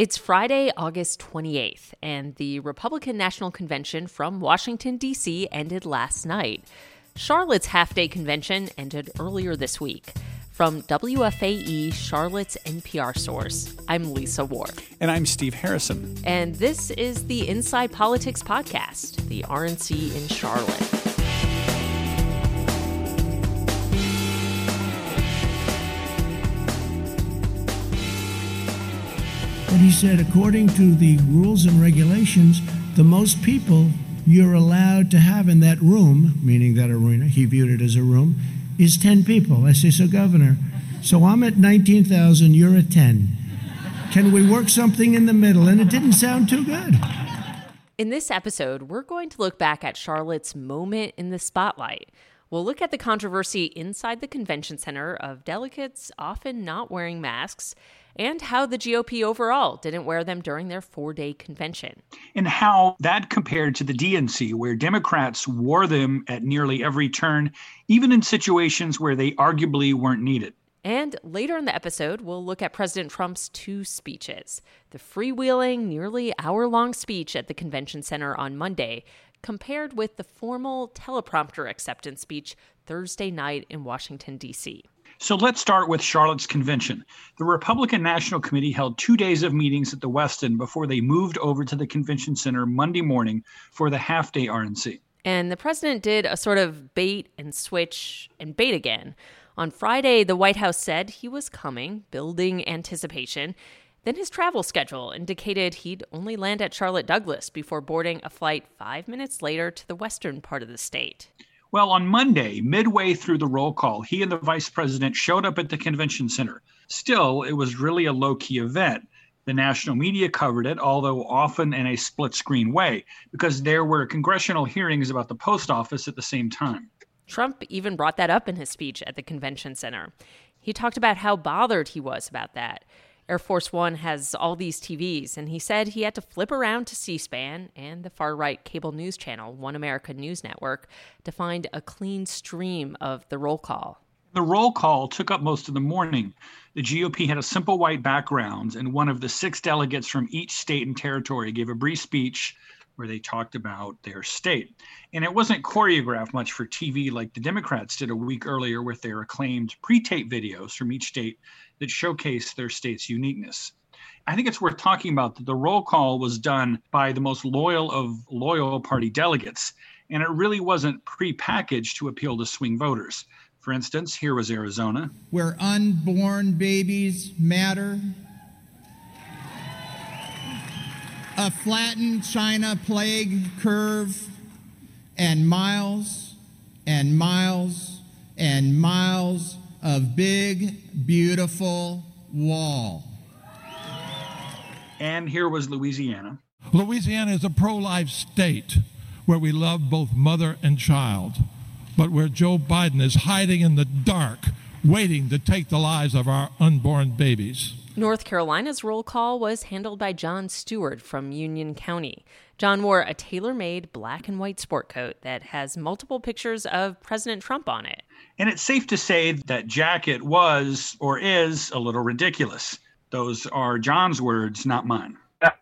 It's Friday, August 28th, and the Republican National Convention from Washington, D.C. ended last night. Charlotte's half day convention ended earlier this week. From WFAE, Charlotte's NPR source, I'm Lisa Worf. And I'm Steve Harrison. And this is the Inside Politics Podcast, the RNC in Charlotte. But he said, according to the rules and regulations, the most people you're allowed to have in that room, meaning that arena, he viewed it as a room, is 10 people. I say, so, Governor, so I'm at 19,000, you're at 10. Can we work something in the middle? And it didn't sound too good. In this episode, we're going to look back at Charlotte's moment in the spotlight. We'll look at the controversy inside the convention center of delegates often not wearing masks and how the GOP overall didn't wear them during their four day convention. And how that compared to the DNC, where Democrats wore them at nearly every turn, even in situations where they arguably weren't needed. And later in the episode, we'll look at President Trump's two speeches the freewheeling, nearly hour long speech at the convention center on Monday, compared with the formal teleprompter acceptance speech Thursday night in Washington, D.C. So let's start with Charlotte's convention. The Republican National Committee held two days of meetings at the Westin before they moved over to the convention center Monday morning for the half day RNC. And the president did a sort of bait and switch and bait again. On Friday, the White House said he was coming, building anticipation. Then his travel schedule indicated he'd only land at Charlotte Douglas before boarding a flight five minutes later to the western part of the state. Well, on Monday, midway through the roll call, he and the vice president showed up at the convention center. Still, it was really a low key event. The national media covered it, although often in a split screen way, because there were congressional hearings about the post office at the same time. Trump even brought that up in his speech at the convention center. He talked about how bothered he was about that. Air Force One has all these TVs, and he said he had to flip around to C SPAN and the far right cable news channel, One America News Network, to find a clean stream of the roll call. The roll call took up most of the morning. The GOP had a simple white background, and one of the six delegates from each state and territory gave a brief speech where they talked about their state. And it wasn't choreographed much for TV like the Democrats did a week earlier with their acclaimed pre tape videos from each state that showcase their state's uniqueness. I think it's worth talking about that the roll call was done by the most loyal of loyal party delegates, and it really wasn't pre-packaged to appeal to swing voters. For instance, here was Arizona, where unborn babies matter a flattened China plague curve, and miles and miles and miles of big, beautiful wall. And here was Louisiana. Louisiana is a pro life state where we love both mother and child, but where Joe Biden is hiding in the dark, waiting to take the lives of our unborn babies. North Carolina's roll call was handled by John Stewart from Union County. John wore a tailor made black and white sport coat that has multiple pictures of President Trump on it. And it's safe to say that jacket was or is a little ridiculous. Those are John's words, not mine. That's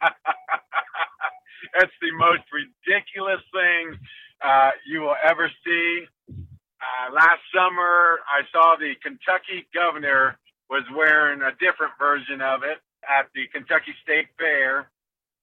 the most ridiculous thing uh, you will ever see. Uh, last summer, I saw the Kentucky governor was wearing a different version of it at the Kentucky State Fair.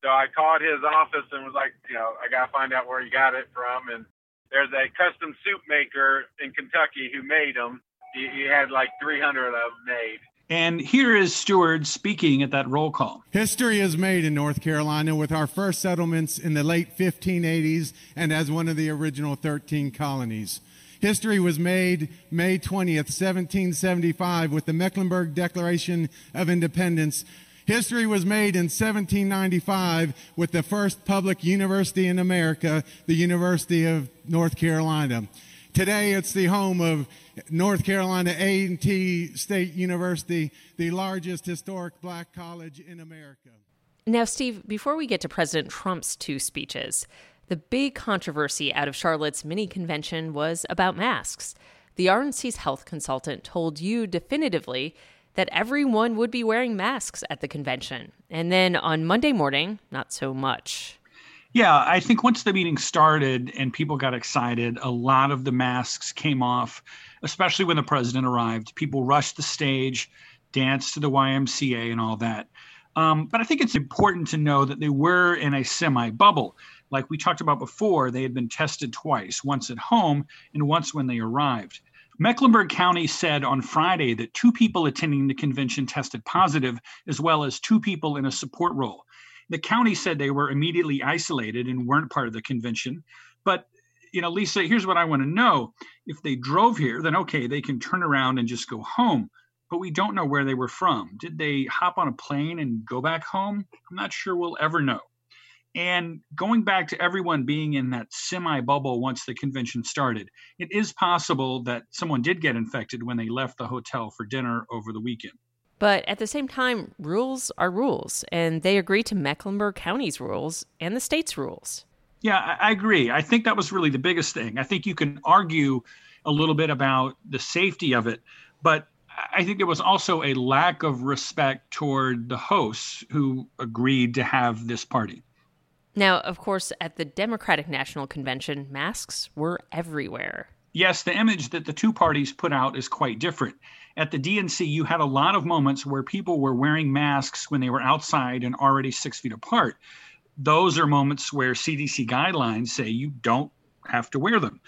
So I called his office and was like, you know, I got to find out where he got it from. And there's a custom suit maker in Kentucky who made them. He, he had like 300 of them made. And here is Stewart speaking at that roll call. History is made in North Carolina with our first settlements in the late 1580s and as one of the original 13 colonies. History was made May 20th, 1775, with the Mecklenburg Declaration of Independence. History was made in 1795 with the first public university in America, the University of North Carolina. Today, it's the home of North Carolina A&T State University, the largest historic black college in America. Now, Steve, before we get to President Trump's two speeches, the big controversy out of Charlotte's mini convention was about masks. The RNC's health consultant told you definitively that everyone would be wearing masks at the convention. And then on Monday morning, not so much. Yeah, I think once the meeting started and people got excited, a lot of the masks came off, especially when the president arrived. People rushed the stage, danced to the YMCA, and all that. Um, but I think it's important to know that they were in a semi bubble. Like we talked about before, they had been tested twice once at home and once when they arrived. Mecklenburg County said on Friday that two people attending the convention tested positive, as well as two people in a support role. The county said they were immediately isolated and weren't part of the convention. But, you know, Lisa, here's what I want to know. If they drove here, then okay, they can turn around and just go home. But we don't know where they were from. Did they hop on a plane and go back home? I'm not sure we'll ever know. And going back to everyone being in that semi bubble once the convention started, it is possible that someone did get infected when they left the hotel for dinner over the weekend. But at the same time, rules are rules, and they agree to Mecklenburg County's rules and the state's rules. Yeah, I agree. I think that was really the biggest thing. I think you can argue a little bit about the safety of it, but I think there was also a lack of respect toward the hosts who agreed to have this party. Now, of course, at the Democratic National Convention, masks were everywhere. Yes, the image that the two parties put out is quite different. At the DNC, you had a lot of moments where people were wearing masks when they were outside and already six feet apart. Those are moments where CDC guidelines say you don't have to wear them.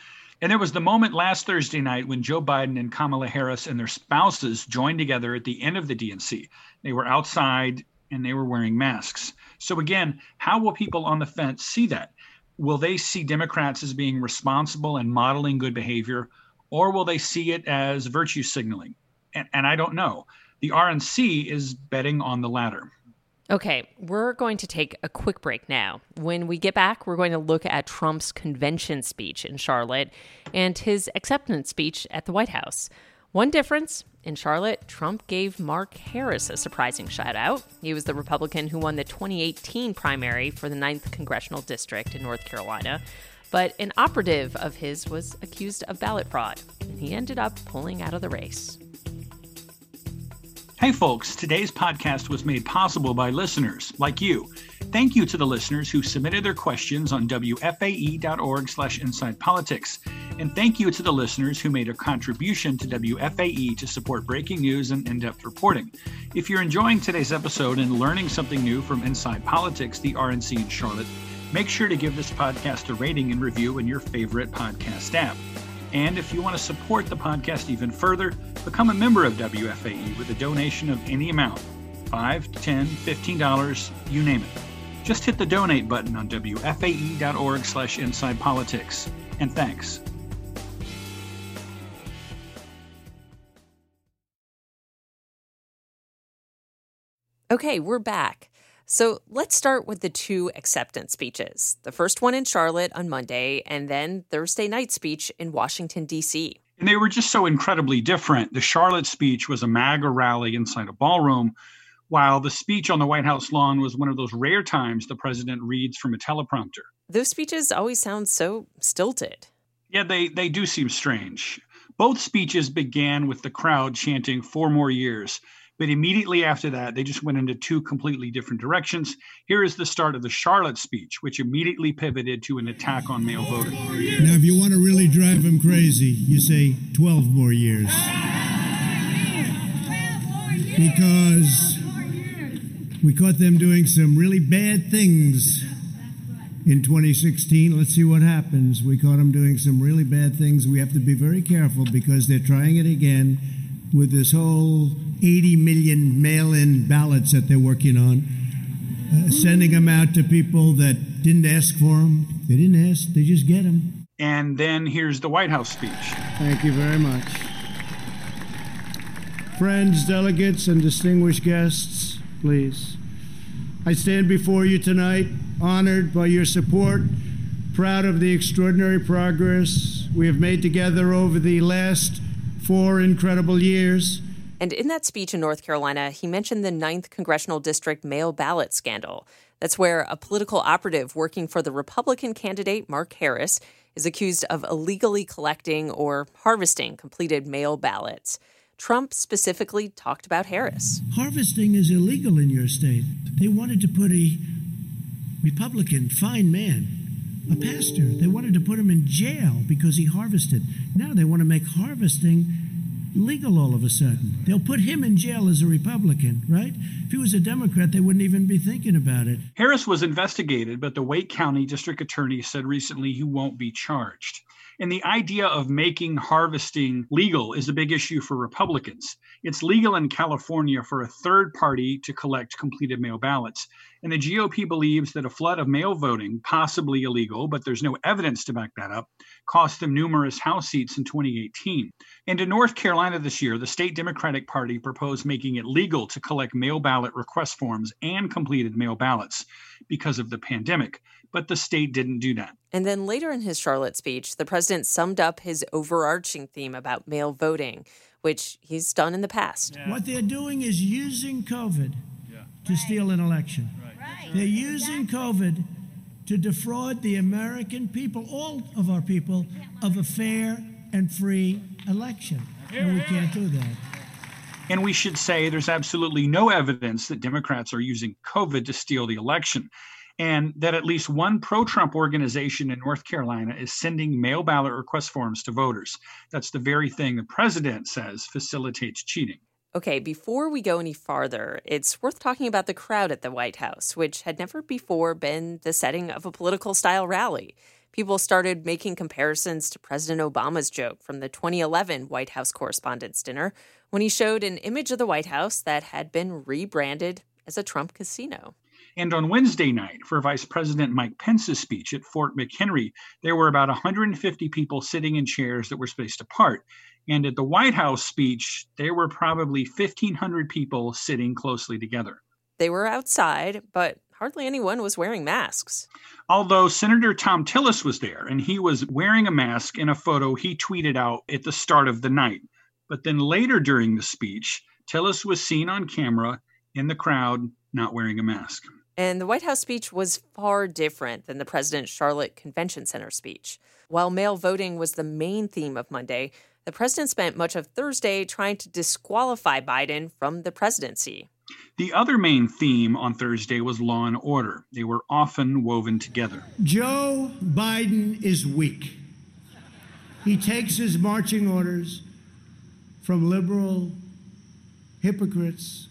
And there was the moment last Thursday night when Joe Biden and Kamala Harris and their spouses joined together at the end of the DNC. They were outside and they were wearing masks. So, again, how will people on the fence see that? Will they see Democrats as being responsible and modeling good behavior, or will they see it as virtue signaling? And, and I don't know. The RNC is betting on the latter. Okay, we're going to take a quick break now. When we get back, we're going to look at Trump's convention speech in Charlotte and his acceptance speech at the White House. One difference in Charlotte, Trump gave Mark Harris a surprising shout out. He was the Republican who won the 2018 primary for the 9th Congressional District in North Carolina. But an operative of his was accused of ballot fraud, and he ended up pulling out of the race. Hey, folks, today's podcast was made possible by listeners like you. Thank you to the listeners who submitted their questions on WFAE.org slash inside politics. And thank you to the listeners who made a contribution to WFAE to support breaking news and in depth reporting. If you're enjoying today's episode and learning something new from Inside Politics, the RNC in Charlotte, make sure to give this podcast a rating and review in your favorite podcast app. And if you want to support the podcast even further, become a member of WFAE with a donation of any amount $5, $10, $15, you name it. Just hit the donate button on WFAE.org slash inside politics. And thanks. Okay, we're back. So let's start with the two acceptance speeches. The first one in Charlotte on Monday, and then Thursday night speech in Washington, D.C. And they were just so incredibly different. The Charlotte speech was a MAGA rally inside a ballroom, while the speech on the White House lawn was one of those rare times the president reads from a teleprompter. Those speeches always sound so stilted. Yeah, they, they do seem strange. Both speeches began with the crowd chanting four more years, but immediately after that, they just went into two completely different directions. Here is the start of the Charlotte speech, which immediately pivoted to an attack on mail voting. Now, if you want to really drive them crazy, you say 12 more years. Because we caught them doing some really bad things in 2016. Let's see what happens. We caught them doing some really bad things. We have to be very careful because they're trying it again with this whole 80 million mail in ballots that they're working on, uh, sending them out to people that didn't ask for them. They didn't ask, they just get them. And then here's the White House speech. Thank you very much. Friends, delegates, and distinguished guests, please. I stand before you tonight honored by your support, proud of the extraordinary progress we have made together over the last four incredible years. And in that speech in North Carolina, he mentioned the 9th Congressional District mail ballot scandal. That's where a political operative working for the Republican candidate, Mark Harris, is accused of illegally collecting or harvesting completed mail ballots. Trump specifically talked about Harris. Harvesting is illegal in your state. They wanted to put a Republican, fine man, a pastor, they wanted to put him in jail because he harvested. Now they want to make harvesting legal all of a sudden. They'll put him in jail as a Republican, right? If he was a Democrat, they wouldn't even be thinking about it. Harris was investigated, but the Wake County District Attorney said recently he won't be charged. And the idea of making harvesting legal is a big issue for Republicans. It's legal in California for a third party to collect completed mail ballots. And the GOP believes that a flood of mail voting, possibly illegal, but there's no evidence to back that up, cost them numerous House seats in 2018. And in North Carolina this year, the state Democratic Party proposed making it legal to collect mail ballot request forms and completed mail ballots because of the pandemic but the state didn't do that. And then later in his Charlotte speech, the president summed up his overarching theme about mail voting, which he's done in the past. Yeah. What they're doing is using COVID yeah. to right. steal an election. Right. They're using exactly. COVID to defraud the American people, all of our people, of a fair and free election. And we can't do that. And we should say there's absolutely no evidence that Democrats are using COVID to steal the election and that at least one pro Trump organization in North Carolina is sending mail ballot request forms to voters. That's the very thing the president says facilitates cheating. Okay, before we go any farther, it's worth talking about the crowd at the White House, which had never before been the setting of a political style rally. People started making comparisons to President Obama's joke from the 2011 White House Correspondents' Dinner when he showed an image of the White House that had been rebranded as a Trump casino. And on Wednesday night, for Vice President Mike Pence's speech at Fort McHenry, there were about 150 people sitting in chairs that were spaced apart. And at the White House speech, there were probably 1,500 people sitting closely together. They were outside, but hardly anyone was wearing masks. Although Senator Thom Tillis was there, and he was wearing a mask in a photo he tweeted out at the start of the night. But then later during the speech, Tillis was seen on camera in the crowd not wearing a mask. And the White House speech was far different than the President's Charlotte Convention Center speech. While mail voting was the main theme of Monday, the president spent much of Thursday trying to disqualify Biden from the presidency. The other main theme on Thursday was law and order. They were often woven together. Joe Biden is weak. He takes his marching orders from liberal hypocrites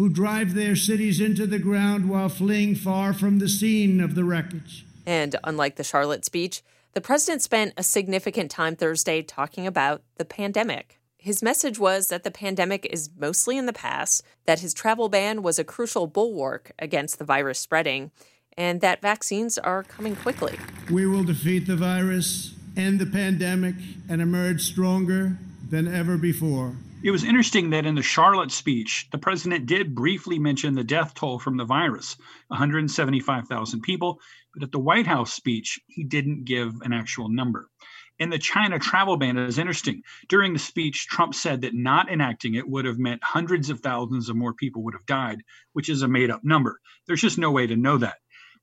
who drive their cities into the ground while fleeing far from the scene of the wreckage. And unlike the Charlotte speech, the president spent a significant time Thursday talking about the pandemic. His message was that the pandemic is mostly in the past, that his travel ban was a crucial bulwark against the virus spreading, and that vaccines are coming quickly. We will defeat the virus, end the pandemic, and emerge stronger than ever before. It was interesting that in the Charlotte speech, the president did briefly mention the death toll from the virus 175,000 people. But at the White House speech, he didn't give an actual number. And the China travel ban is interesting. During the speech, Trump said that not enacting it would have meant hundreds of thousands of more people would have died, which is a made up number. There's just no way to know that.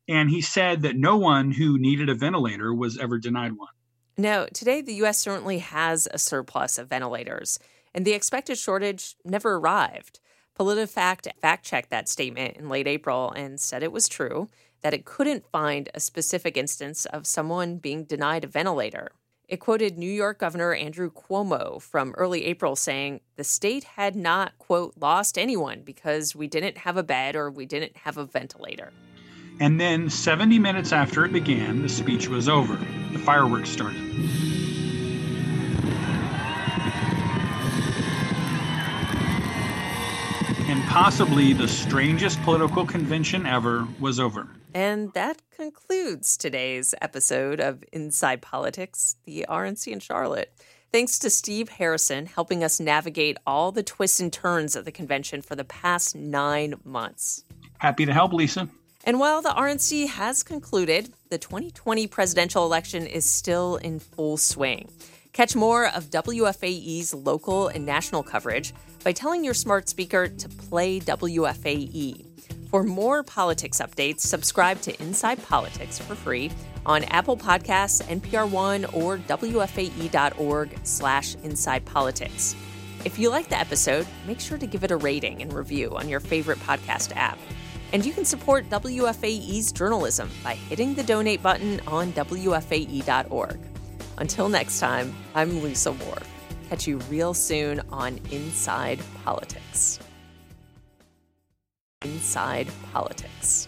And he said that no one who needed a ventilator was ever denied one. Now, today, the U.S. certainly has a surplus of ventilators and the expected shortage never arrived. PolitiFact fact checked that statement in late April and said it was true, that it couldn't find a specific instance of someone being denied a ventilator. It quoted New York Governor Andrew Cuomo from early April saying the state had not, quote, lost anyone because we didn't have a bed or we didn't have a ventilator. And then, 70 minutes after it began, the speech was over. The fireworks started. Possibly the strangest political convention ever was over. And that concludes today's episode of Inside Politics, the RNC in Charlotte. Thanks to Steve Harrison helping us navigate all the twists and turns of the convention for the past nine months. Happy to help, Lisa. And while the RNC has concluded, the 2020 presidential election is still in full swing. Catch more of WFAE's local and national coverage by telling your smart speaker to play WFAE. For more politics updates, subscribe to Inside Politics for free on Apple Podcasts, NPR One, or WFAE.org slash Inside Politics. If you like the episode, make sure to give it a rating and review on your favorite podcast app. And you can support WFAE's journalism by hitting the donate button on WFAE.org. Until next time, I'm Lisa Worf. Catch you real soon on Inside Politics. Inside Politics.